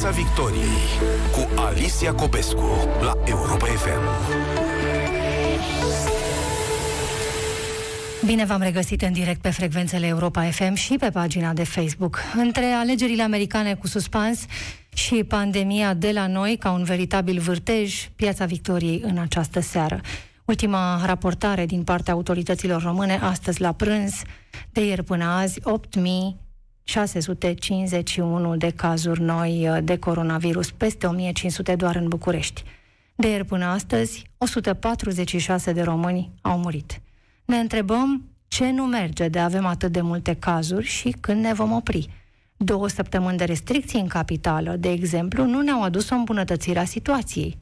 Piața Victoriei cu Alicia Copescu la Europa FM. Bine v-am regăsit în direct pe frecvențele Europa FM și pe pagina de Facebook. Între alegerile americane cu suspans și pandemia de la noi, ca un veritabil vârtej, Piața Victoriei în această seară. Ultima raportare din partea autorităților române, astăzi la prânz, de ieri până azi, 651 de cazuri noi uh, de coronavirus, peste 1500 doar în București. De ieri până astăzi, 146 de români au murit. Ne întrebăm ce nu merge de avem atât de multe cazuri și când ne vom opri. Două săptămâni de restricții în capitală, de exemplu, nu ne-au adus o îmbunătățire a situației.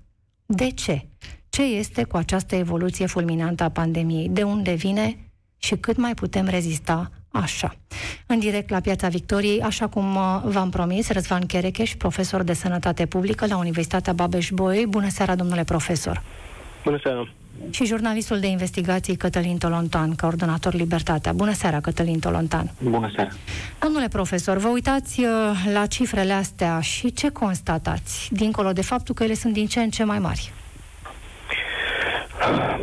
De ce? Ce este cu această evoluție fulminantă a pandemiei? De unde vine și cât mai putem rezista așa. În direct la Piața Victoriei, așa cum uh, v-am promis, Răzvan Cherecheș, profesor de sănătate publică la Universitatea Babeș-Bolyai. Bună seara, domnule profesor! Bună seara! Și jurnalistul de investigații Cătălin Tolontan, coordonator Libertatea. Bună seara, Cătălin Tolontan! Bună seara! Domnule profesor, vă uitați uh, la cifrele astea și ce constatați, dincolo de faptul că ele sunt din ce în ce mai mari?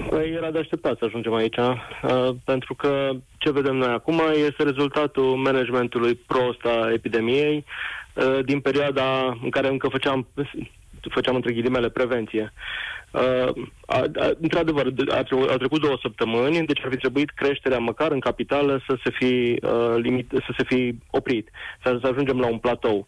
Păi era de așteptat să ajungem aici, uh, pentru că ce vedem noi acum este rezultatul managementului prost a epidemiei uh, din perioada în care încă făceam, făceam între ghilimele prevenție. Uh, a, a, într-adevăr, a, a trecut două săptămâni, deci ar fi trebuit creșterea măcar în capitală să se fi, uh, limit, să se fi oprit, să, să ajungem la un platou. Uh,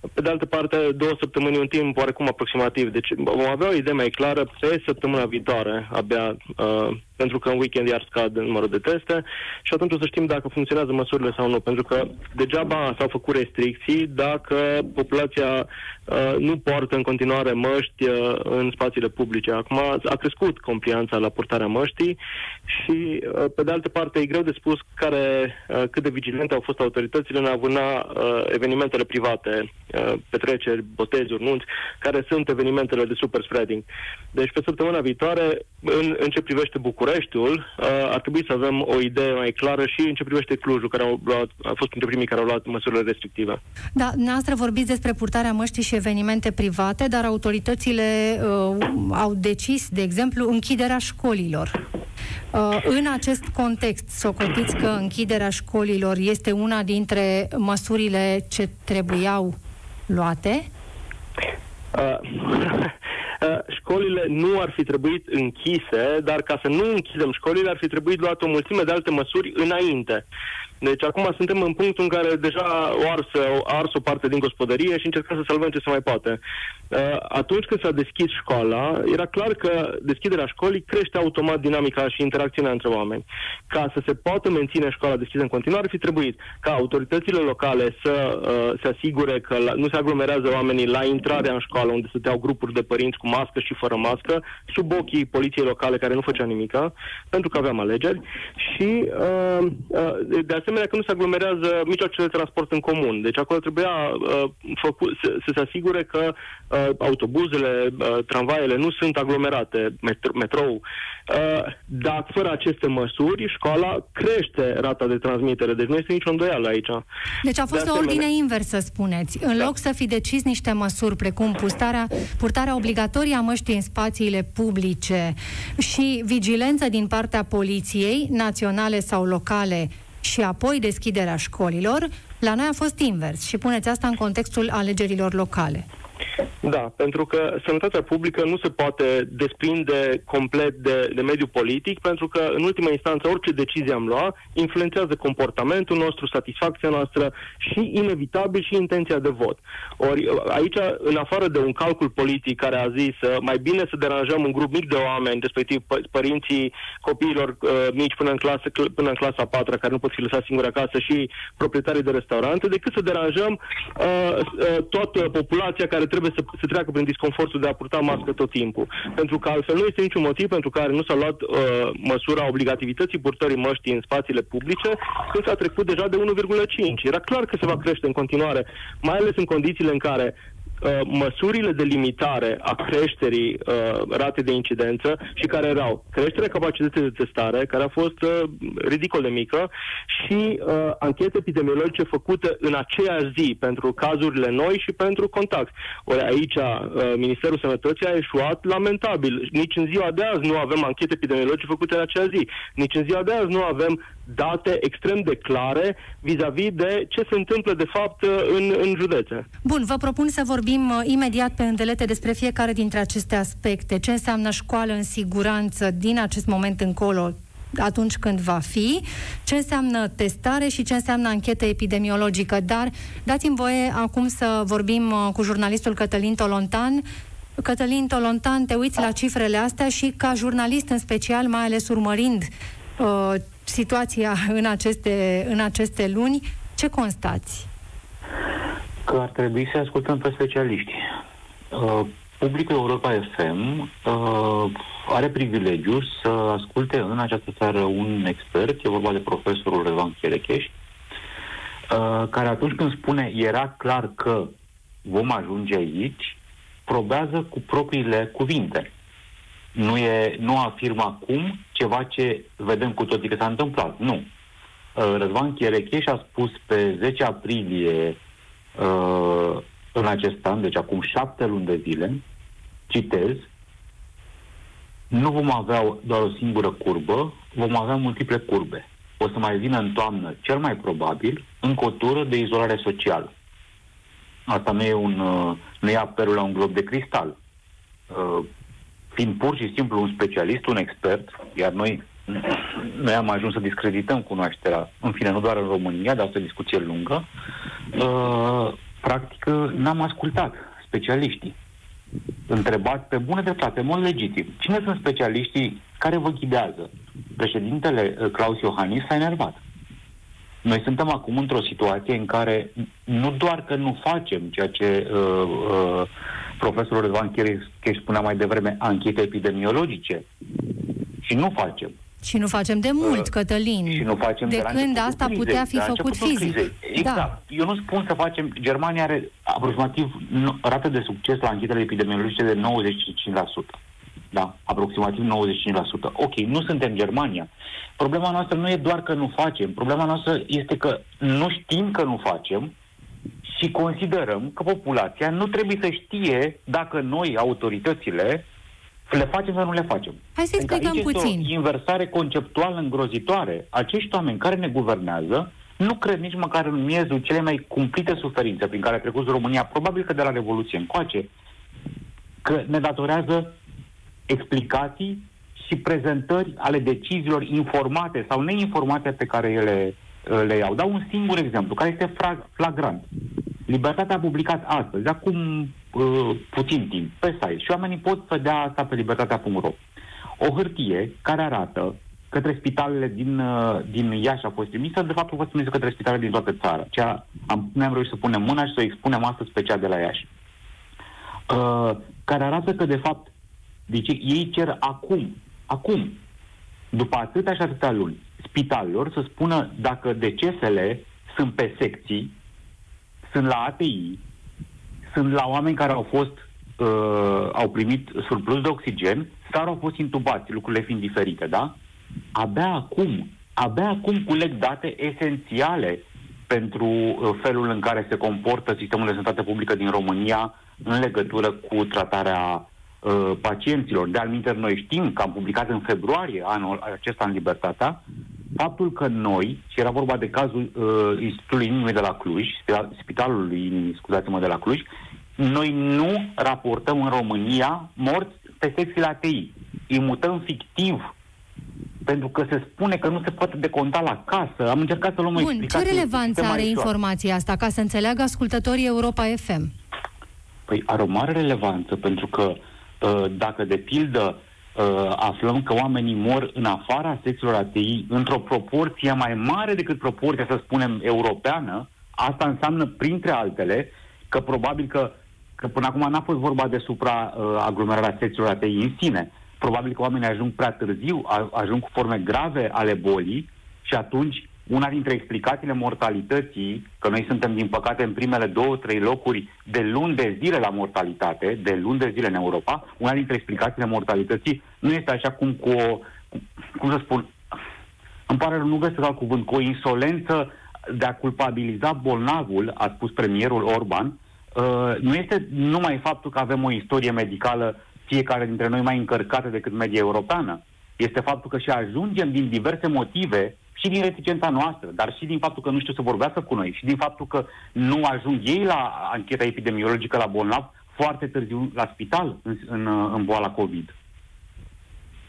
pe de altă parte, două săptămâni un timp oarecum aproximativ. Deci vom avea o idee mai clară pe săptămâna viitoare, abia, uh, pentru că în weekend iar scad numărul de teste și atunci o să știm dacă funcționează măsurile sau nu. Pentru că degeaba s-au făcut restricții dacă populația uh, nu poartă în continuare măști uh, în spațiile publice. Acum a crescut complianța la purtarea măștii și, uh, pe de altă parte, e greu de spus care, uh, cât de vigilente au fost autoritățile în a vâna uh, evenimentele private Uh, petreceri, botezuri, nunți, care sunt evenimentele de super spreading. Deci pe săptămâna viitoare, în, în ce privește Bucureștiul, uh, ar trebui să avem o idee mai clară și în ce privește Clujul, care au luat, a fost printre primii care au luat măsurile restrictive. Da, noastră vorbiți despre purtarea măștii și evenimente private, dar autoritățile uh, au decis, de exemplu, închiderea școlilor. Uh, în acest context, socotiți că închiderea școlilor este una dintre măsurile ce trebuiau luate? Uh, uh, școlile nu ar fi trebuit închise, dar ca să nu închidem școlile, ar fi trebuit luat o mulțime de alte măsuri înainte. Deci acum suntem în punctul în care deja o ars, o ars o parte din gospodărie și încercăm să salvăm ce se mai poate. Uh, atunci când s-a deschis școala, era clar că deschiderea școlii crește automat dinamica și interacțiunea între oameni. Ca să se poată menține școala deschisă în continuare, ar fi trebuit ca autoritățile locale să uh, se asigure că la, nu se aglomerează oamenii la intrarea în școală, unde stăteau grupuri de părinți cu mască și fără mască, sub ochii poliției locale care nu făcea nimica, pentru că aveam alegeri. Și, uh, uh, de asemenea, că nu se aglomerează mijloacele de transport în comun. Deci acolo trebuia uh, făcut, să, să se asigure că uh, uh, autobuzele, uh, tramvaiele nu sunt aglomerate, metro, metrou. Uh, dar fără aceste măsuri, școala crește rata de transmitere. Deci nu este nicio îndoială aici. Deci a fost de o ordine inversă, spuneți. În da. loc să fi decis niște măsuri precum purtarea, purtarea obligatorie a măștii în spațiile publice și vigilență din partea poliției, naționale sau locale, și apoi deschiderea școlilor, la noi a fost invers și puneți asta în contextul alegerilor locale. Da, pentru că sănătatea publică nu se poate desprinde complet de, de mediul politic, pentru că, în ultima instanță, orice decizie am luat influențează comportamentul nostru, satisfacția noastră și, inevitabil, și intenția de vot. Ori, aici, în afară de un calcul politic care a zis mai bine să deranjăm un grup mic de oameni, respectiv părinții copiilor uh, mici până în, clasă, până în clasa 4 care nu pot fi lăsați singuri acasă și proprietarii de restaurante, decât să deranjăm uh, uh, toată populația care trebuie să se treacă prin disconfortul de a purta mască tot timpul. Pentru că altfel nu este niciun motiv pentru care nu s-a luat uh, măsura obligativității purtării măștii în spațiile publice când s-a trecut deja de 1,5. Era clar că se va crește în continuare, mai ales în condițiile în care uh, măsurile de limitare a creșterii uh, ratei de incidență și care erau creșterea capacității de testare, care a fost uh, ridicol de mică, și uh, anchete epidemiologice făcute în aceeași zi pentru cazurile noi și pentru contact. Ori aici uh, Ministerul Sănătății a eșuat lamentabil. Nici în ziua de azi nu avem anchete epidemiologice făcute în acea zi. Nici în ziua de azi nu avem date extrem de clare vis-a-vis de ce se întâmplă de fapt în, în județe. Bun, vă propun să vorbim uh, imediat pe îndelete despre fiecare dintre aceste aspecte. Ce înseamnă școală în siguranță din acest moment încolo, atunci când va fi, ce înseamnă testare și ce înseamnă anchetă epidemiologică. Dar dați-mi voie acum să vorbim uh, cu jurnalistul Cătălin Tolontan. Cătălin Tolontan, te uiți la cifrele astea și ca jurnalist în special, mai ales urmărind uh, situația în aceste, în aceste luni, ce constați? Că ar trebui să ascultăm pe specialiști. Uh, publicul Europa FM uh, are privilegiu să asculte în această țară un expert, e vorba de profesorul Revan Cherecheș, uh, care atunci când spune era clar că vom ajunge aici, probează cu propriile cuvinte. Nu, e, nu afirmă acum ceva ce vedem cu toții că s-a întâmplat. Nu. Uh, Răzvan Cherecheș a spus pe 10 aprilie uh, în acest an, deci acum șapte luni de zile, citez, nu vom avea doar o singură curbă, vom avea multiple curbe. O să mai vină în toamnă, cel mai probabil, încă o tură de izolare socială. Asta nu e, un, uh, nu e apelul la un glob de cristal. Uh, fiind pur și simplu un specialist, un expert, iar noi, noi am ajuns să discredităm cunoașterea, în fine, nu doar în România, dar o discuție lungă, uh, practic n-am ascultat specialiștii întrebați pe bună dreptate, în mod legitim, cine sunt specialiștii care vă ghidează? Președintele uh, Claus Iohannis s-a enervat. Noi suntem acum într-o situație în care nu doar că nu facem ceea ce uh, uh, profesorul Răzvan Chereș spunea mai devreme, anchete epidemiologice, și nu facem. Și nu facem de mult, uh, Cătălin. Și nu facem de, de când asta crizei, putea fi făcut fizic. Crizei. Exact. Da. Eu nu spun să facem... Germania are aproximativ rată de succes la anchetele epidemiologice de 95%. Da, aproximativ 95%. Ok, nu suntem Germania. Problema noastră nu e doar că nu facem. Problema noastră este că nu știm că nu facem și considerăm că populația nu trebuie să știe dacă noi, autoritățile, le facem sau nu le facem. Hai să explicăm aici puțin. Este o inversare conceptuală îngrozitoare. Acești oameni care ne guvernează nu cred nici măcar în miezul cele mai cumplite suferințe prin care a trecut România, probabil că de la Revoluție încoace, că ne datorează explicații și prezentări ale deciziilor informate sau neinformate pe care ele le iau. Dau un singur exemplu, care este flagrant. Libertatea a publicat astăzi, acum uh, puțin timp, pe site și oamenii pot vedea asta pe libertatea.ro. O hârtie care arată către spitalele din, uh, din Iași a fost trimisă, de fapt a fost trimisă către spitalele din toată țara. Ceea am, ne-am reușit să punem mâna și să o expunem astăzi special de la Iași. Uh, care arată că, de fapt, deci ei cer acum, acum, după atâtea și atâtea luni, spitalelor să spună dacă decesele sunt pe secții, sunt la ATI, sunt la oameni care au fost uh, au primit surplus de oxigen sau au fost intubați, lucrurile fiind diferite, da? Abia acum, abia acum culeg date esențiale pentru uh, felul în care se comportă sistemul de sănătate publică din România în legătură cu tratarea uh, pacienților. De al noi știm că am publicat în februarie anul acesta în Libertatea faptul că noi, și era vorba de cazul uh, Institutului Inimii de la Cluj, Spitalului Inimii, scuzați-mă, de la Cluj, noi nu raportăm în România morți pe secțiile ATI. Îi mutăm fictiv pentru că se spune că nu se poate deconta la casă. Am încercat să luăm Bun, o explicație. ce relevanță are informația asta, ca să înțeleagă ascultătorii Europa FM? Păi are o mare relevanță, pentru că uh, dacă, de pildă, uh, aflăm că oamenii mor în afara secțiilor ATI într-o proporție mai mare decât proporția, să spunem, europeană, asta înseamnă, printre altele, că probabil că, că până acum n-a fost vorba de supra-aglomerarea uh, secțiilor ATI în sine. Probabil că oamenii ajung prea târziu, ajung cu forme grave ale bolii și atunci una dintre explicațiile mortalității, că noi suntem, din păcate, în primele două, trei locuri de luni de zile la mortalitate, de luni de zile în Europa, una dintre explicațiile mortalității nu este așa cum cu o, cum să spun, îmi pare nu găsesc alt cuvânt, cu o insolență de a culpabiliza bolnavul, a spus premierul Orban, uh, nu este numai faptul că avem o istorie medicală fiecare dintre noi mai încărcată decât media europeană, este faptul că și ajungem din diverse motive și din reticența noastră, dar și din faptul că nu știu să vorbească cu noi și din faptul că nu ajung ei la ancheta epidemiologică la bolnav foarte târziu la spital în, în, în boala COVID.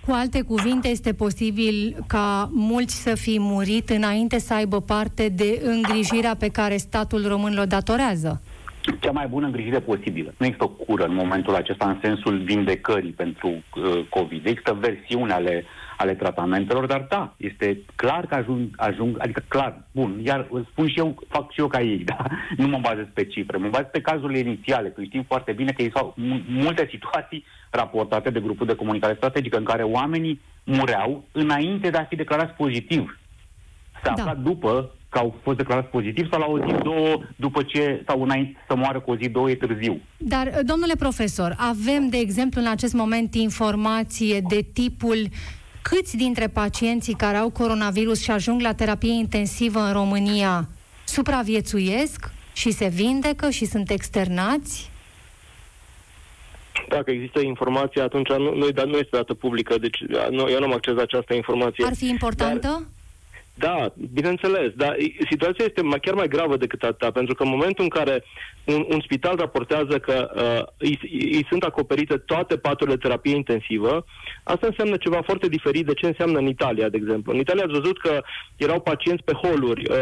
Cu alte cuvinte, este posibil ca mulți să fi murit înainte să aibă parte de îngrijirea pe care statul român o datorează? Cea mai bună îngrijire posibilă. Nu există o cură în momentul acesta în sensul vindecării pentru uh, COVID. Există versiuni ale, ale tratamentelor, dar da, este clar că ajung, ajung, adică clar, bun, iar spun și eu, fac și eu ca ei, da? Nu mă bazez pe cifre, mă bazez pe cazurile inițiale, că știm foarte bine că existau multe situații raportate de grupul de comunicare strategică în care oamenii mureau înainte de a fi declarați pozitiv. S-a da. aflat după că au fost declarați pozitiv sau la o zi, două, după ce, sau înainte să moară cu o zi, două, e târziu. Dar, domnule profesor, avem, de exemplu, în acest moment informație de tipul câți dintre pacienții care au coronavirus și ajung la terapie intensivă în România supraviețuiesc și se vindecă și sunt externați? Dacă există informație, atunci nu, nu, nu este dată publică, deci nu, eu nu am acces la această informație. Ar fi importantă? Dar, da, bineînțeles, dar situația este mai, chiar mai gravă decât atâta, pentru că în momentul în care un, un spital raportează că uh, îi, îi sunt acoperite toate paturile de terapie intensivă, asta înseamnă ceva foarte diferit de ce înseamnă în Italia, de exemplu. În Italia ați văzut că erau pacienți pe holuri uh,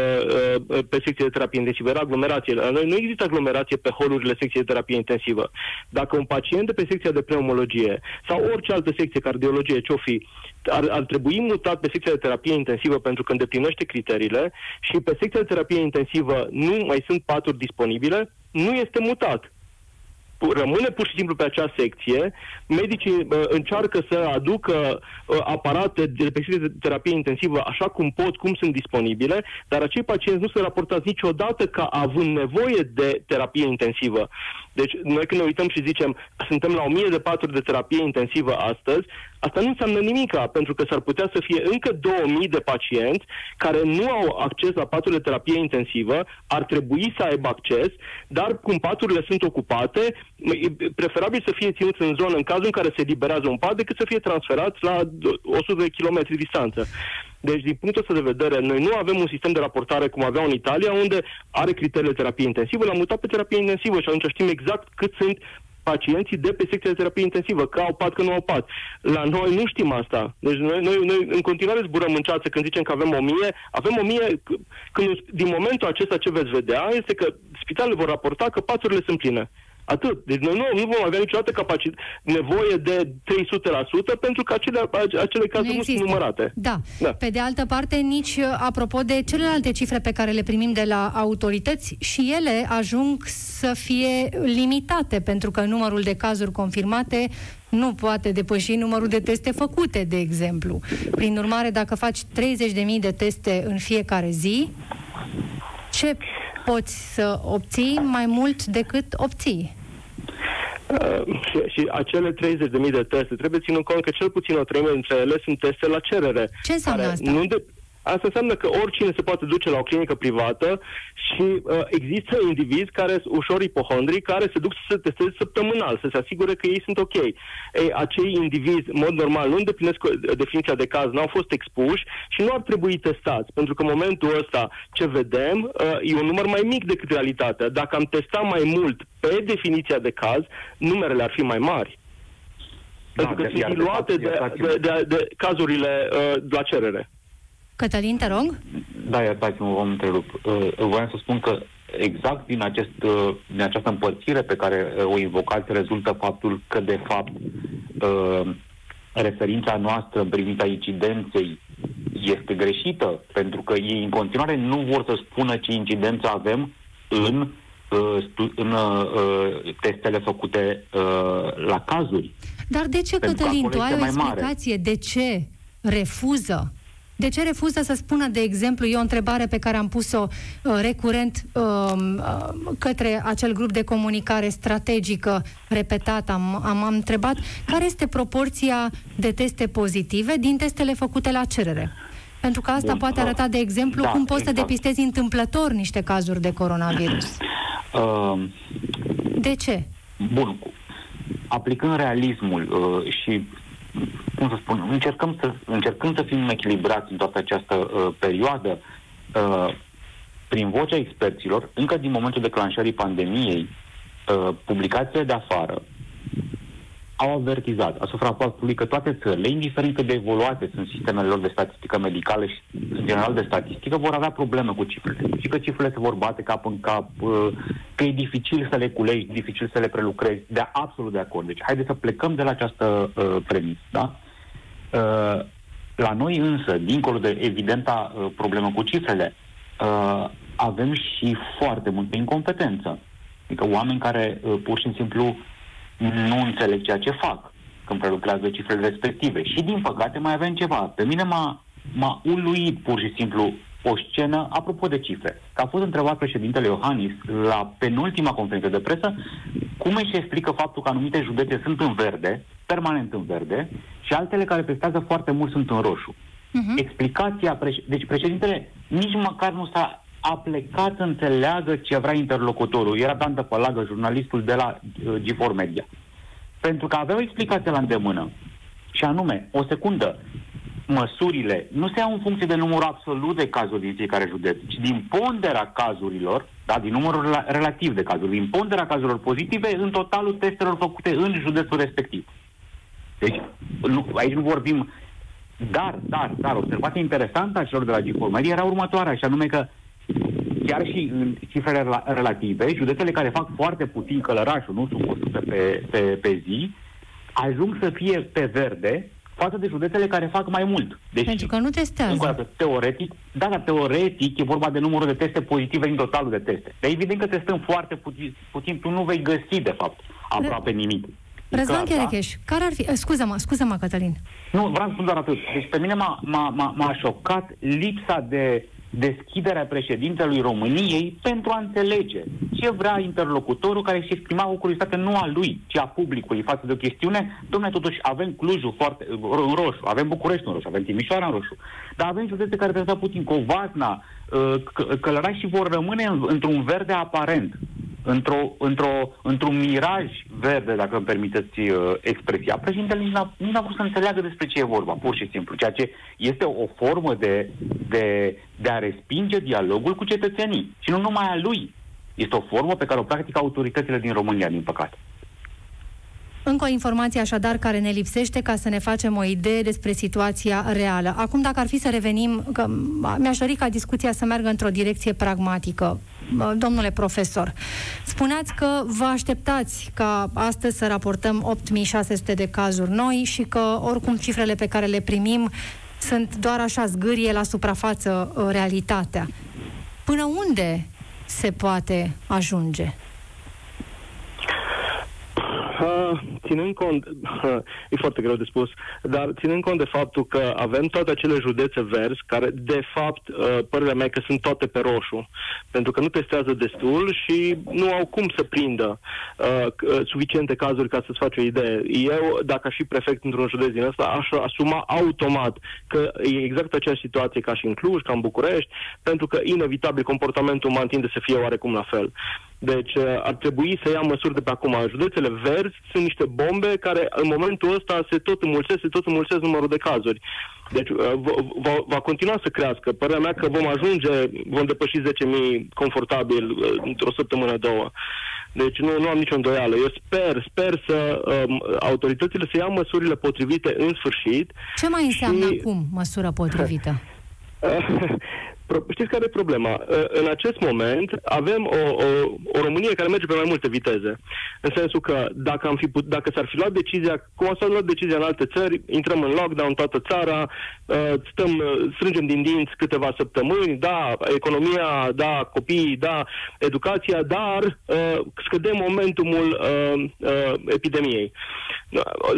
uh, pe secție de terapie intensivă, era aglomerație. La noi nu există aglomerație pe holurile secției de terapie intensivă. Dacă un pacient de pe secția de pneumologie sau orice altă secție, cardiologie, ce-o fi, ar, ar trebui mutat pe secția de terapie intensivă pentru că îndeplinește criteriile și pe secția de terapie intensivă nu mai sunt paturi disponibile, nu este mutat rămâne pur și simplu pe acea secție, medicii uh, încearcă să aducă uh, aparate de pe de terapie intensivă așa cum pot, cum sunt disponibile, dar acei pacienți nu se raportați niciodată ca având nevoie de terapie intensivă. Deci, noi când ne uităm și zicem, suntem la 1000 de paturi de terapie intensivă astăzi, asta nu înseamnă nimica, pentru că s-ar putea să fie încă 2000 de pacienți care nu au acces la paturi de terapie intensivă, ar trebui să aibă acces, dar cum paturile sunt ocupate, preferabil să fie ținuți în zonă în cazul în care se liberează un pat, decât să fie transferați la 100 de kilometri distanță. Deci, din punctul ăsta de vedere, noi nu avem un sistem de raportare cum aveau în Italia, unde are criteriile terapie intensivă, l-am mutat pe terapie intensivă și atunci știm exact cât sunt pacienții de pe secția de terapie intensivă, că au pat, că nu au pat. La noi nu știm asta. Deci noi, noi, noi în continuare zburăm în ceață când zicem că avem o mie, avem o mie, când, din momentul acesta ce veți vedea este că spitalele vor raporta că paturile sunt pline. Atât. Deci noi nu, nu vom avea niciodată capacit- nevoie de 300% pentru că acele, acele cazuri nu, nu sunt numărate. Da. da. Pe de altă parte, nici uh, apropo de celelalte cifre pe care le primim de la autorități, și ele ajung să fie limitate, pentru că numărul de cazuri confirmate nu poate depăși numărul de teste făcute, de exemplu. Prin urmare, dacă faci 30.000 de teste în fiecare zi, ce poți să obții mai mult decât obții? Uh, și, și acele 30.000 de teste, trebuie ținut cont că cel puțin o treime dintre ele sunt teste la cerere. Ce înseamnă asta? Nu de, Asta înseamnă că oricine se poate duce la o clinică privată și uh, există indivizi care sunt ușor ipohondri, care se duc să se testeze săptămânal, să se asigure că ei sunt ok. Ei, acei indivizi, în mod normal, nu îndeplinesc definiția de caz, nu au fost expuși și nu ar trebui testați, pentru că în momentul ăsta ce vedem uh, e un număr mai mic decât realitatea. Dacă am testat mai mult pe definiția de caz, numerele ar fi mai mari. Da, pentru că sunt luate de, de, de, de cazurile uh, la cerere. Cătălin, te rog? Da, iertați-mă, vă întrerup. Uh, voiam să spun că exact din, acest, uh, din această împărțire pe care uh, o invocați rezultă faptul că, de fapt, referința noastră în privința incidenței este greșită, pentru că ei în continuare nu vor să spună ce incidență avem în, în testele făcute la cazuri. Dar de ce, Cătălin, tu ai o explicație mare. de ce refuză De ce refuză să spună, de exemplu, e o întrebare pe care am pus-o uh, recurent uh, uh, către acel grup de comunicare strategică repetat, am, am, am întrebat care este proporția de teste pozitive din testele făcute la cerere. Pentru că asta Bun, poate arăta, de exemplu, da, cum poți exact. să depistezi întâmplător niște cazuri de coronavirus. Uh, de ce? Bun. Aplicând realismul uh, și cum să spun, încercăm să, încercăm să fim echilibrați în toată această uh, perioadă. Uh, prin vocea experților, încă din momentul declanșării pandemiei, uh, publicațiile de afară au avertizat asupra faptului că toate țările, indiferent cât de evoluate sunt sistemele lor de statistică medicală și în general de statistică, vor avea probleme cu cifrele. Și că cifrele se vor bate cap în cap, uh, că e dificil să le culegi, dificil să le prelucrezi, de absolut de acord. Deci haideți să plecăm de la această uh, premisă, da? Uh, la noi însă, dincolo de evidenta uh, problemă cu cifrele, uh, avem și foarte multă incompetență. Adică oameni care uh, pur și simplu nu înțeleg ceea ce fac când prelucrează cifrele respective. Și din păcate mai avem ceva. Pe mine m-a, m-a uluit pur și simplu o scenă, apropo de cifre, că a fost întrebat președintele Iohannis la penultima conferință de presă cum își explică faptul că anumite județe sunt în verde, permanent în verde, și altele care prestează foarte mult sunt în roșu. Uh-huh. Explicația, preș- deci președintele nici măcar nu s-a a plecat să înțeleagă ce vrea interlocutorul. Era Dan Pălagă, jurnalistul de la uh, G4 Media. Pentru că avea o explicație la îndemână. Și anume, o secundă, măsurile nu se iau în funcție de numărul absolut de cazuri din fiecare județ, ci din ponderea cazurilor, da, din numărul relativ de cazuri, din ponderea cazurilor pozitive în totalul testelor făcute în județul respectiv. Deci, nu, aici nu vorbim dar, dar, dar, observația interesantă a celor de la G4 era următoarea, și anume că chiar și în cifrele relative, județele care fac foarte puțin călărașul, nu sub 100 pe, pe, pe zi, ajung să fie pe verde față de județele care fac mai mult. Deci, Pentru că nu testează. Încă o dată, teoretic, da, dar teoretic e vorba de numărul de teste pozitive din totalul de teste. Dar evident că testăm foarte puțin, puțin tu nu vei găsi, de fapt, aproape nimic. Răzvan Cherecheș, da? care ar fi... Scuză-mă, scuză-mă, Cătălin. Nu, vreau să spun doar atât. Deci pe mine m-a, m-a, m-a, m-a șocat lipsa de deschiderea președintelui României pentru a înțelege ce vrea interlocutorul care își exprima o curiozitate nu a lui, ci a publicului față de o chestiune. Domnule, totuși avem Clujul foarte, în roșu, avem București în roșu, avem Timișoara în roșu, dar avem județe care trebuie să puțin Covasna, uh, Călărași și vor rămâne într-un verde aparent într-o, într-o, într-un miraj verde, dacă îmi permiteți uh, expresia. Președintele nici n-a, nici n-a vrut să înțeleagă despre ce e vorba, pur și simplu, ceea ce este o formă de, de, de a respinge dialogul cu cetățenii. Și nu numai a lui. Este o formă pe care o practică autoritățile din România, din păcate. Încă o informație așadar care ne lipsește ca să ne facem o idee despre situația reală. Acum, dacă ar fi să revenim, că mi-aș dori ca discuția să meargă într-o direcție pragmatică. Domnule profesor, spuneați că vă așteptați ca astăzi să raportăm 8600 de cazuri noi și că oricum cifrele pe care le primim sunt doar așa zgârie la suprafață uh, realitatea. Până unde se poate ajunge? Uh, ținând cont, uh, e foarte greu de spus, dar ținând cont de faptul că avem toate acele județe verzi, care de fapt, uh, părerea mea că sunt toate pe roșu, pentru că nu testează destul și nu au cum să prindă uh, uh suficiente cazuri ca să-ți faci o idee. Eu, dacă aș fi prefect într-un județ din ăsta, aș asuma automat că e exact aceeași situație ca și în Cluj, ca în București, pentru că inevitabil comportamentul uman tinde să fie oarecum la fel. Deci uh, ar trebui să ia măsuri de pe acum. Județele verzi sunt niște bombe care în momentul ăsta se tot înmulțesc, se tot înmulțesc numărul de cazuri. Deci uh, va, va continua să crească. Părerea mea că vom ajunge, vom depăși 10.000 confortabil uh, într-o săptămână, două. Deci nu, nu am nicio îndoială. Eu sper, sper să um, autoritățile să ia măsurile potrivite în sfârșit. Ce mai înseamnă și... acum măsura potrivită? Știți care e problema? Uh, în acest moment avem o, o, o Românie care merge pe mai multe viteze. În sensul că dacă, am fi put, dacă s-ar fi luat decizia, cum s-a luat decizia în alte țări, intrăm în lockdown toată țara, uh, stăm, uh, strângem din dinți câteva săptămâni, da, economia, da, copiii, da, educația, dar scădem momentumul epidemiei.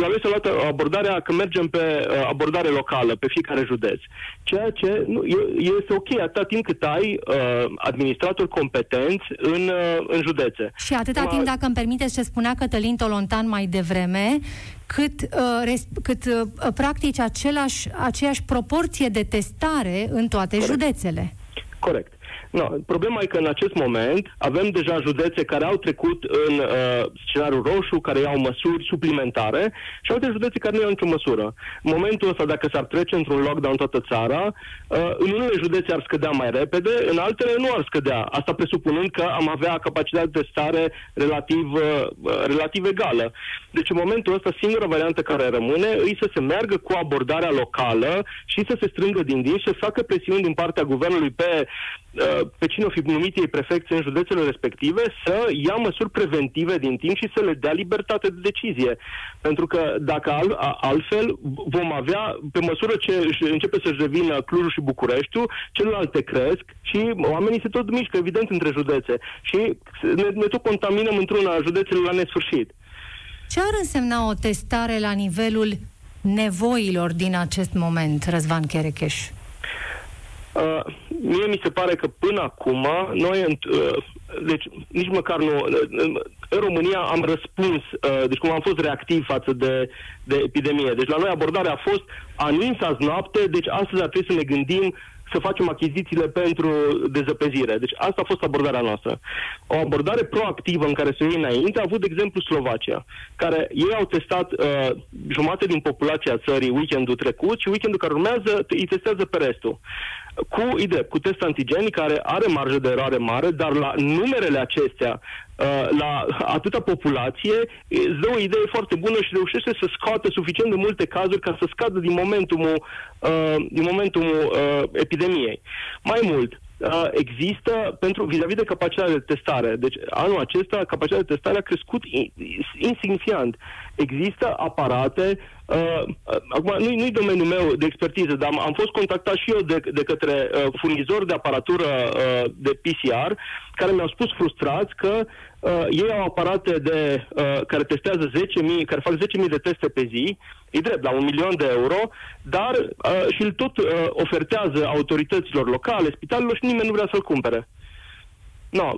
La noi s-a luat abordarea că mergem pe abordare locală, pe fiecare județ. Ceea ce nu, este ok atâta timp cât ai uh, administratori competenți în, uh, în județe. Și atâta timp, dacă îmi permiteți ce spunea Cătălin Tolontan mai devreme, cât, uh, res, cât uh, practici același, aceeași proporție de testare în toate Corect. județele. Corect. No, problema e că în acest moment avem deja județe care au trecut în uh, scenariul roșu, care iau măsuri suplimentare și alte județe care nu iau nicio măsură. În momentul ăsta, dacă s-ar trece într-un lockdown toată țara, uh, în unele județe ar scădea mai repede, în altele nu ar scădea. Asta presupunând că am avea capacitate de stare relativ, uh, relativ egală. Deci în momentul ăsta singura variantă care rămâne e să se meargă cu abordarea locală și să se strângă din din și să facă presiuni din partea guvernului pe Uh, pe cine o fi numit ei prefecți în județele respective să ia măsuri preventive din timp și să le dea libertate de decizie. Pentru că dacă al, altfel vom avea, pe măsură ce începe să-și revină Clujul și Bucureștiul, celelalte cresc și oamenii se tot mișcă, evident, între județe. Și ne, ne tot contaminăm într-una județele la nesfârșit. Ce ar însemna o testare la nivelul nevoilor din acest moment, Răzvan Cherecheș? Uh, mie mi se pare că până acum noi, uh, deci nici măcar nu, uh, în România am răspuns, uh, deci cum am fost reactiv față de, de epidemie. Deci la noi abordarea a fost anins azi noapte, deci astăzi ar trebui să ne gândim să facem achizițiile pentru dezăpezire. Deci asta a fost abordarea noastră. O abordare proactivă în care să iei înainte a avut, de exemplu, Slovacia, care ei au testat uh, jumate din populația țării weekendul trecut și weekendul care urmează îi testează pe restul cu, idee, cu test antigeni care are marjă de eroare mare, dar la numerele acestea, uh, la atâta populație, îți dă o idee foarte bună și reușește să scoată suficient de multe cazuri ca să scadă din momentul, uh, din momentul uh, epidemiei. Mai mult, există pentru vis-a-vis de capacitatea de testare. Deci anul acesta capacitatea de testare a crescut insignifiant. Există aparate Uh, acum, nu, nu-i domeniul meu de expertiză, dar am, am fost contactat și eu de, de către uh, furnizori de aparatură uh, de PCR, care mi-au spus frustrați că uh, ei au aparate de, uh, care testează 10.000, care fac 10.000 de teste pe zi, e drept, la un milion de euro, dar uh, și îl tot uh, ofertează autorităților locale, spitalelor și nimeni nu vrea să-l cumpere. No,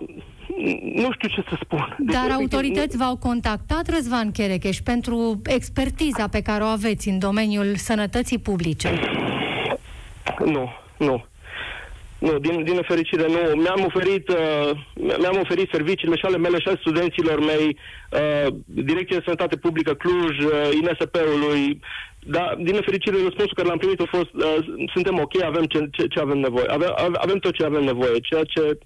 nu știu ce să spun. Deci, Dar autorități v-au contactat, Răzvan Cherecheș, pentru expertiza pe care o aveți în domeniul sănătății publice? Nu, nu. Nu, din, din nefericire nu. Mi-am oferit, uh, mi-am oferit serviciile și ale mele și ale studenților mei, uh, Direcția de Sănătate Publică Cluj, uh, INSP-ului, dar din nefericire răspunsul care l-am primit a fost uh, suntem ok, avem ce, ce, ce avem nevoie. Avem, avem tot ce avem nevoie, ceea ce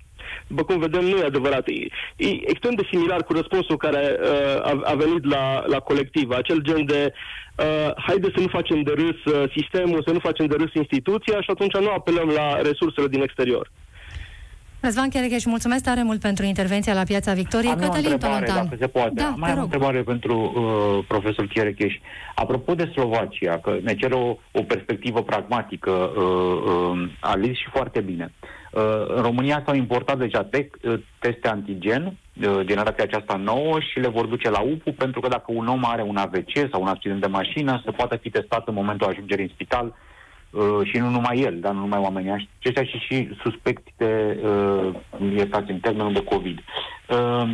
după cum vedem, nu e adevărat. E, e extrem de similar cu răspunsul care uh, a, a venit la, la colectiv, acel gen de uh, haide să nu facem de râs uh, sistemul, să nu facem de râs instituția și atunci nu apelăm la resursele din exterior. Răzvan Cherecheș și mulțumesc tare mult pentru intervenția la Piața Victoriei. Am Cătălin o întrebare, Tolontan. dacă se poate. Da, Mai am o întrebare pentru uh, profesor Cherecheș. Apropo de Slovacia, că ne cere o, o perspectivă pragmatică, uh, uh, a zis și foarte bine. Uh, în România s-au importat deja te- uh, teste antigen, uh, generația aceasta nouă, și le vor duce la UPU, pentru că dacă un om are un AVC sau un accident de mașină, se poate fi testat în momentul ajungerii în spital Uh, și nu numai el, dar nu numai oamenii aceștia, și și suspecti de uh, iertați în termenul de COVID. Uh,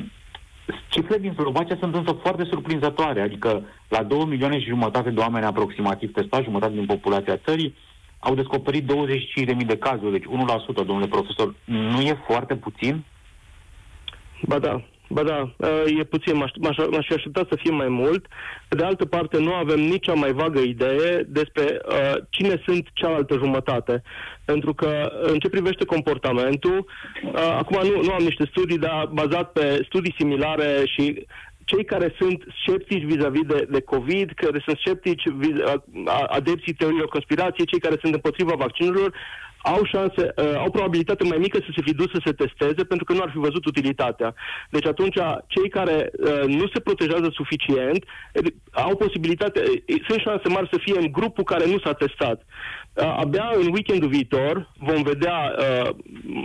cifrele din Slovacia sunt însă foarte surprinzătoare, adică la 2 milioane și jumătate de oameni aproximativ testați, jumătate din populația țării, au descoperit 25.000 de cazuri, deci 1%, domnule profesor, nu e foarte puțin? Ba da, Ba da, uh, e puțin, m-aș, m-aș, m-aș fi așteptat să fie mai mult. De altă parte, nu avem nici o mai vagă idee despre uh, cine sunt cealaltă jumătate. Pentru că, în ce privește comportamentul, uh, acum nu, nu am niște studii, dar bazat pe studii similare și cei care sunt sceptici vis-a-vis de, de COVID, care sunt sceptici, adepții teoriilor conspirației, cei care sunt împotriva vaccinurilor, au șanse, uh, au probabilitate mai mică să se fi dus să se testeze pentru că nu ar fi văzut utilitatea. Deci atunci cei care uh, nu se protejează suficient au posibilitate, sunt șanse mari să fie în grupul care nu s-a testat. Uh, abia în weekendul viitor vom vedea, uh,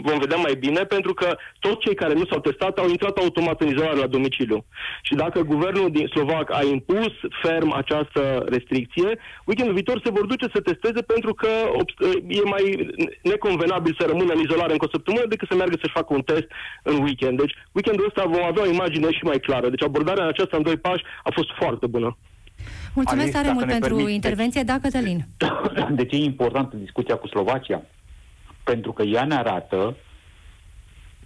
vom vedea mai bine pentru că toți cei care nu s-au testat au intrat automat în izolare la domiciliu. Și dacă guvernul din Slovac a impus ferm această restricție, weekendul viitor se vor duce să testeze pentru că uh, e mai neconvenabil să rămână în izolare încă o săptămână decât să meargă să-și facă un test în weekend. Deci weekendul ăsta vom avea o imagine și mai clară. Deci abordarea aceasta în doi pași a fost foarte bună. Mulțumesc tare mult pentru permite, intervenție. Da, Cătălin. De ce e importantă discuția cu Slovacia? Pentru că ea ne arată,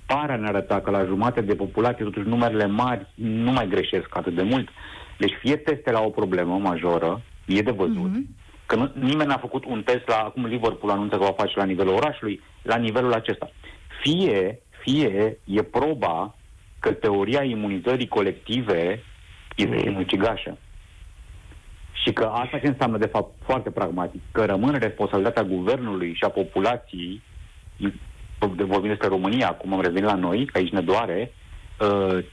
pare ne arăta că la jumate de populație, totuși numerele mari nu mai greșesc atât de mult. Deci fie teste la o problemă majoră, e de văzut, mm-hmm. că nu, nimeni n-a făcut un test la, acum Liverpool anunță că va face la nivelul orașului, la nivelul acesta. Fie, fie e proba că teoria imunizării colective este sinucigașă. Și că asta ce înseamnă, de fapt, foarte pragmatic, că rămâne responsabilitatea guvernului și a populației, vorbim despre România, acum am revenit la noi, că aici ne doare, uh,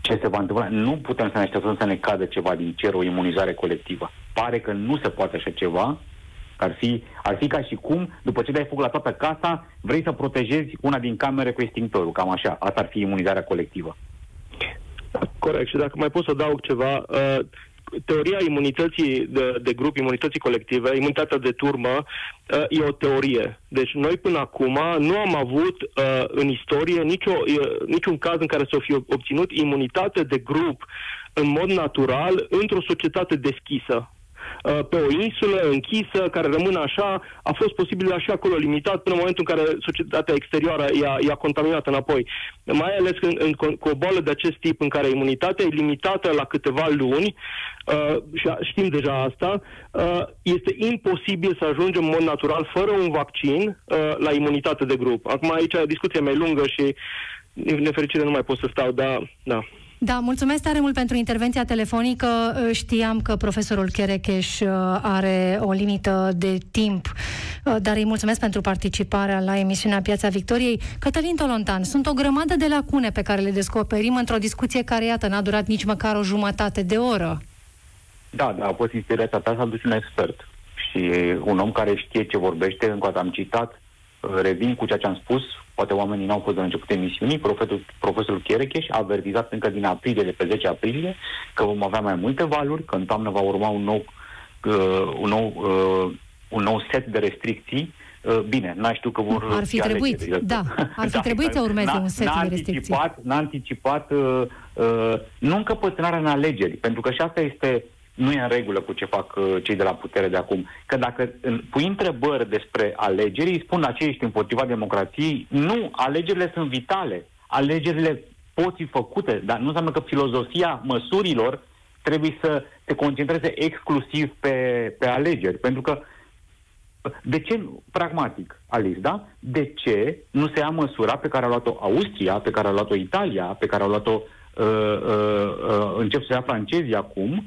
ce se va întâmpla. Nu putem să ne așteptăm să ne cadă ceva din cer, o imunizare colectivă. Pare că nu se poate așa ceva, ar fi, ar fi ca și cum, după ce dai foc la toată casa, vrei să protejezi una din camere cu extinctorul. Cam așa. Asta ar fi imunizarea colectivă. Corect. Și dacă mai pot să dau ceva, uh, teoria imunității de, de grup, imunității colective, imunitatea de turmă, uh, e o teorie. Deci noi până acum nu am avut uh, în istorie nicio, uh, niciun caz în care să fi obținut imunitate de grup în mod natural într-o societate deschisă. Uh, pe o insulă închisă, care rămâne așa, a fost posibil așa acolo limitat până în momentul în care societatea exterioară i-a, i-a contaminat înapoi. Mai ales în, în, cu o boală de acest tip în care imunitatea e limitată la câteva luni, uh, și știm deja asta, uh, este imposibil să ajungem în mod natural, fără un vaccin, uh, la imunitate de grup. Acum aici discuția mai lungă și nefericire nu mai pot să stau, dar da. Da, mulțumesc tare mult pentru intervenția telefonică. Știam că profesorul Cherecheș uh, are o limită de timp, uh, dar îi mulțumesc pentru participarea la emisiunea Piața Victoriei. Cătălin Tolontan, sunt o grămadă de lacune pe care le descoperim într-o discuție care, iată, n-a durat nici măcar o jumătate de oră. Da, da, a fost inspirația ta să aduci un expert și un om care știe ce vorbește, încă am citat, revin cu ceea ce am spus, poate oamenii n-au fost de la început emisiunii, profesorul, profesorul Cherecheș a avertizat încă din aprilie, de pe 10 aprilie, că vom avea mai multe valuri, că în toamnă va urma un nou, uh, un nou, uh, un nou set de restricții. Uh, bine, n-aș știu că vor... Ar fi trebuit, alegeri. da, ar fi da, trebuit să urmeze un set de restricții. Anticipat, n-a anticipat uh, uh, nu încăpățânarea în alegeri, pentru că și asta este nu e în regulă cu ce fac uh, cei de la putere de acum. Că dacă pui întrebări despre alegeri, îi spun la cei ești împotriva democrației, nu, alegerile sunt vitale. Alegerile pot fi făcute, dar nu înseamnă că filozofia măsurilor trebuie să se concentreze exclusiv pe, pe alegeri. Pentru că de ce, pragmatic, Alice, da? De ce nu se ia măsura pe care a luat-o Austria, pe care a luat-o Italia, pe care a luat-o uh, uh, uh, încep să ia francezii acum,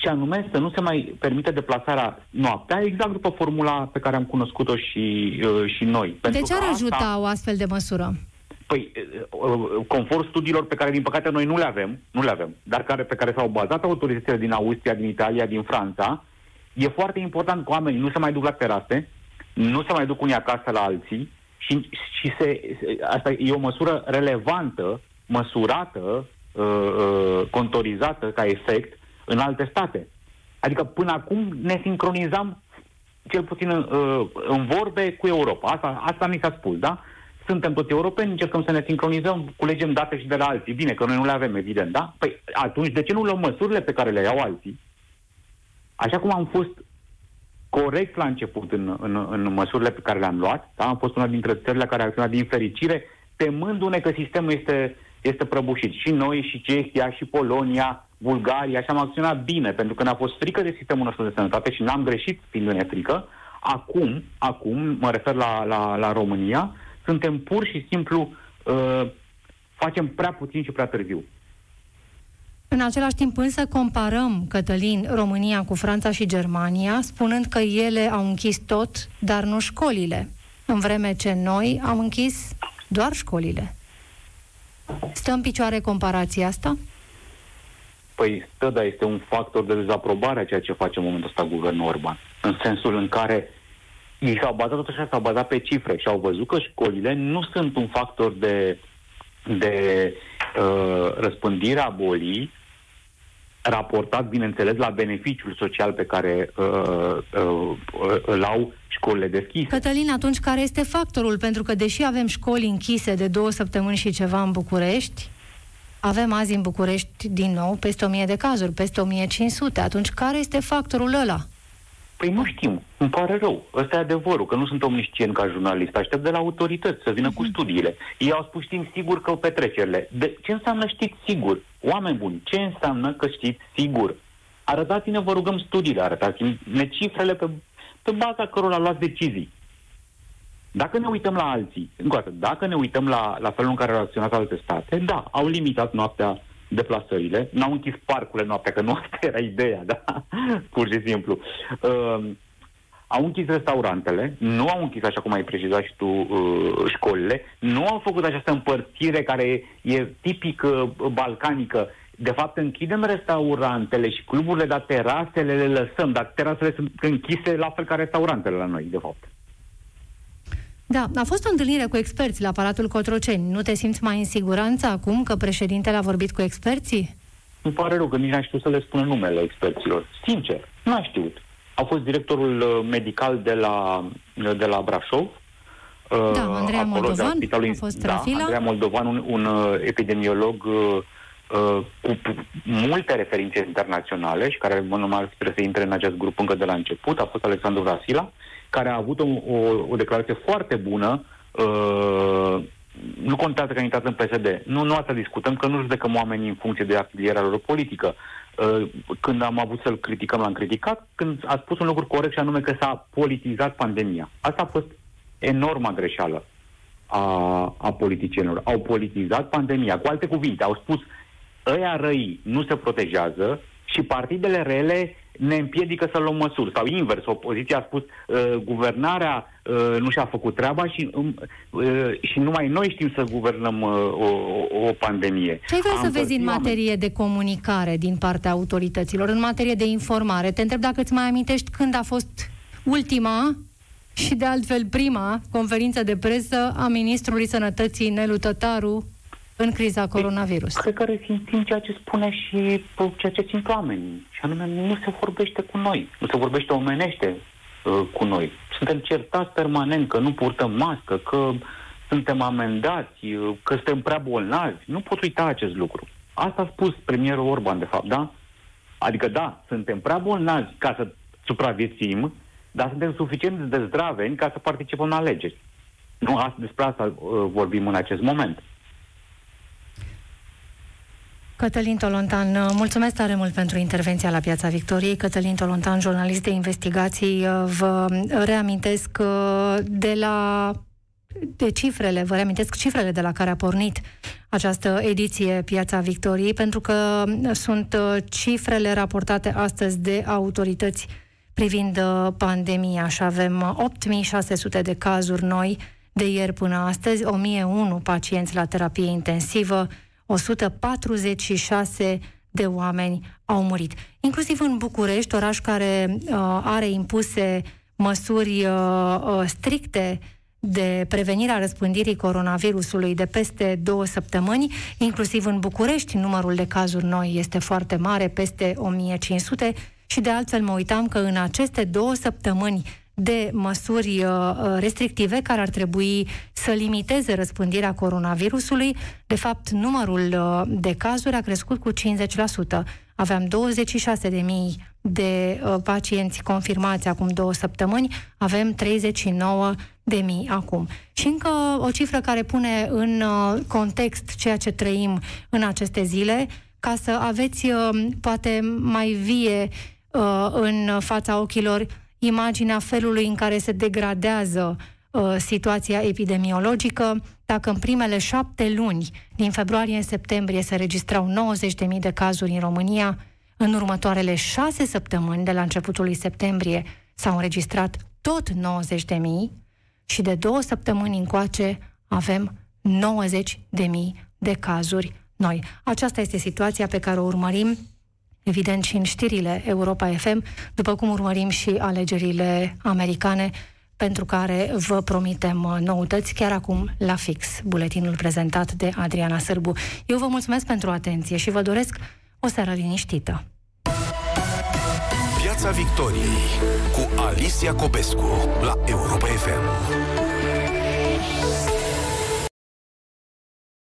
și anume să nu se mai permite deplasarea noaptea, exact după formula pe care am cunoscut-o și, uh, și noi. Pentru de ce ar ajuta asta, o astfel de măsură? Păi, uh, uh, conform studiilor pe care, din păcate, noi nu le avem, nu le avem, dar care, pe care s-au bazat autoritățile din Austria, din Italia, din Franța, e foarte important că oamenii nu se mai duc la terase, nu se mai duc unii acasă la alții și, și se, asta e o măsură relevantă, măsurată, uh, uh, contorizată ca efect în alte state. Adică până acum ne sincronizam cel puțin în, uh, în vorbe cu Europa. Asta, asta mi s-a spus, da? Suntem toți europeni, încercăm să ne sincronizăm, culegem date și de la alții. Bine, că noi nu le avem, evident, da? Păi atunci, de ce nu luăm măsurile pe care le iau alții? Așa cum am fost corect la început în, în, în măsurile pe care le-am luat, da? am fost una dintre țările care a acționat din fericire, temându-ne că sistemul este, este prăbușit. Și noi, și Cehia, și Polonia, Bulgaria și am acționat bine, pentru că ne-a fost frică de sistemul nostru de sănătate și n-am greșit fiindu-ne frică. Acum, acum, mă refer la, la, la România, suntem pur și simplu uh, facem prea puțin și prea târziu. În același timp însă comparăm, Cătălin, România cu Franța și Germania, spunând că ele au închis tot, dar nu școlile. în vreme ce noi am închis doar școlile. Stă în picioare comparația asta? Păi stă, dar este un factor de dezaprobare a ceea ce face în momentul ăsta guvernul Orban. În sensul în care ei s-au bazat tot așa, s-au bazat pe cifre și au văzut că școlile nu sunt un factor de, de uh, răspândire a bolii, raportat, bineînțeles, la beneficiul social pe care uh, uh, îl au școlile deschise. Cătălin, atunci care este factorul? Pentru că deși avem școli închise de două săptămâni și ceva în București, avem azi în București din nou peste 1000 de cazuri, peste 1500. Atunci care este factorul ăla? Păi nu știm, îmi pare rău. Ăsta e adevărul, că nu sunt omniscient ca jurnalist. Aștept de la autorități să vină uh-huh. cu mhm. studiile. Ei au spus știm sigur că petrecerile. De ce înseamnă știți sigur? Oameni buni, ce înseamnă că știți sigur? Arătați-ne, vă rugăm, studiile, arătați-ne cifrele pe, pe baza cărora luați decizii. Dacă ne uităm la alții, încă o dată, dacă ne uităm la, la felul în care au reacționat alte state, da, au limitat noaptea deplasările, n-au închis parcurile noaptea, că nu asta era ideea, da? Pur și simplu. Uh, au închis restaurantele, nu au închis, așa cum ai precizat și tu, uh, școlile, nu au făcut această împărțire care e tipic uh, balcanică. De fapt, închidem restaurantele și cluburile, dar terasele le lăsăm, dar terasele sunt închise la fel ca restaurantele la noi, de fapt. Da, a fost o întâlnire cu experți la Palatul Cotroceni. Nu te simți mai în siguranță acum că președintele a vorbit cu experții? Îmi pare rău că nici n-a știut să le spună numele experților. Sincer, n-a știut. A fost directorul uh, medical de la, uh, de la Brașov. Uh, da, Andreea Moldovan a fost da, Rafila. Andreea Moldovan, un, un epidemiolog uh, cu multe referințe internaționale și care, mă normal, trebuie să intre în acest grup încă de la început. A fost Alexandru Rasila care a avut o, o, o declarație foarte bună. Uh, nu contează că a intrat în PSD. Nu, nu asta discutăm, că nu judecăm oamenii în funcție de afilierea lor politică. Uh, când am avut să-l criticăm, l-am criticat, când a spus un lucru corect și anume că s-a politizat pandemia. Asta a fost enorma greșeală a, a politicienilor. Au politizat pandemia. Cu alte cuvinte, au spus ăia răi nu se protejează și partidele rele ne împiedică să luăm măsuri. Sau invers, opoziția a spus uh, guvernarea uh, nu și-a făcut treaba și, um, uh, și numai noi știm să guvernăm uh, o, o pandemie. Ce ai vrea să vezi în materie de comunicare din partea autorităților, în materie de informare? Te întreb dacă îți mai amintești când a fost ultima și de altfel prima conferință de presă a Ministrului Sănătății Nelu Tătaru în criza coronavirus. Cred că resimțim ceea ce spune și ceea ce simt oamenii. Și anume, nu se vorbește cu noi. Nu se vorbește omenește uh, cu noi. Suntem certați permanent că nu purtăm mască, că suntem amendați, uh, că suntem prea bolnavi. Nu pot uita acest lucru. Asta a spus premierul Orban, de fapt, da? Adică, da, suntem prea bolnavi ca să supraviețuim, dar suntem suficient de zdraveni ca să participăm la alegeri. Nu, despre asta uh, vorbim în acest moment. Cătălin Tolontan, uh, mulțumesc tare mult pentru intervenția la Piața Victoriei. Cătălin Tolontan, jurnalist de investigații, uh, vă reamintesc uh, de la de cifrele, vă reamintesc cifrele de la care a pornit această ediție Piața Victoriei, pentru că sunt cifrele raportate astăzi de autorități privind pandemia și avem 8600 de cazuri noi de ieri până astăzi, 1001 pacienți la terapie intensivă, 146 de oameni au murit. Inclusiv în București, oraș care uh, are impuse măsuri uh, uh, stricte de prevenire a răspândirii coronavirusului de peste două săptămâni, inclusiv în București, numărul de cazuri noi este foarte mare, peste 1500 și de altfel mă uitam că în aceste două săptămâni de măsuri uh, uh, restrictive care ar trebui să limiteze răspândirea coronavirusului. De fapt, numărul uh, de cazuri a crescut cu 50%. Aveam 26.000 de pacienți confirmați acum două săptămâni, avem 39 de mii acum. Și încă o cifră care pune în context ceea ce trăim în aceste zile, ca să aveți poate mai vie în fața ochilor imaginea felului în care se degradează uh, situația epidemiologică. Dacă în primele șapte luni, din februarie în septembrie, se registrau 90.000 de cazuri în România, în următoarele șase săptămâni, de la începutul lui septembrie, s-au înregistrat tot 90.000 și de două săptămâni încoace avem 90 de mii de cazuri noi. Aceasta este situația pe care o urmărim evident și în știrile Europa FM, după cum urmărim și alegerile americane, pentru care vă promitem uh, noutăți chiar acum la fix, buletinul prezentat de Adriana Sârbu. Eu vă mulțumesc pentru atenție și vă doresc o seară liniștită. Piața Victoriei cu Alicia Copescu la Europa FM.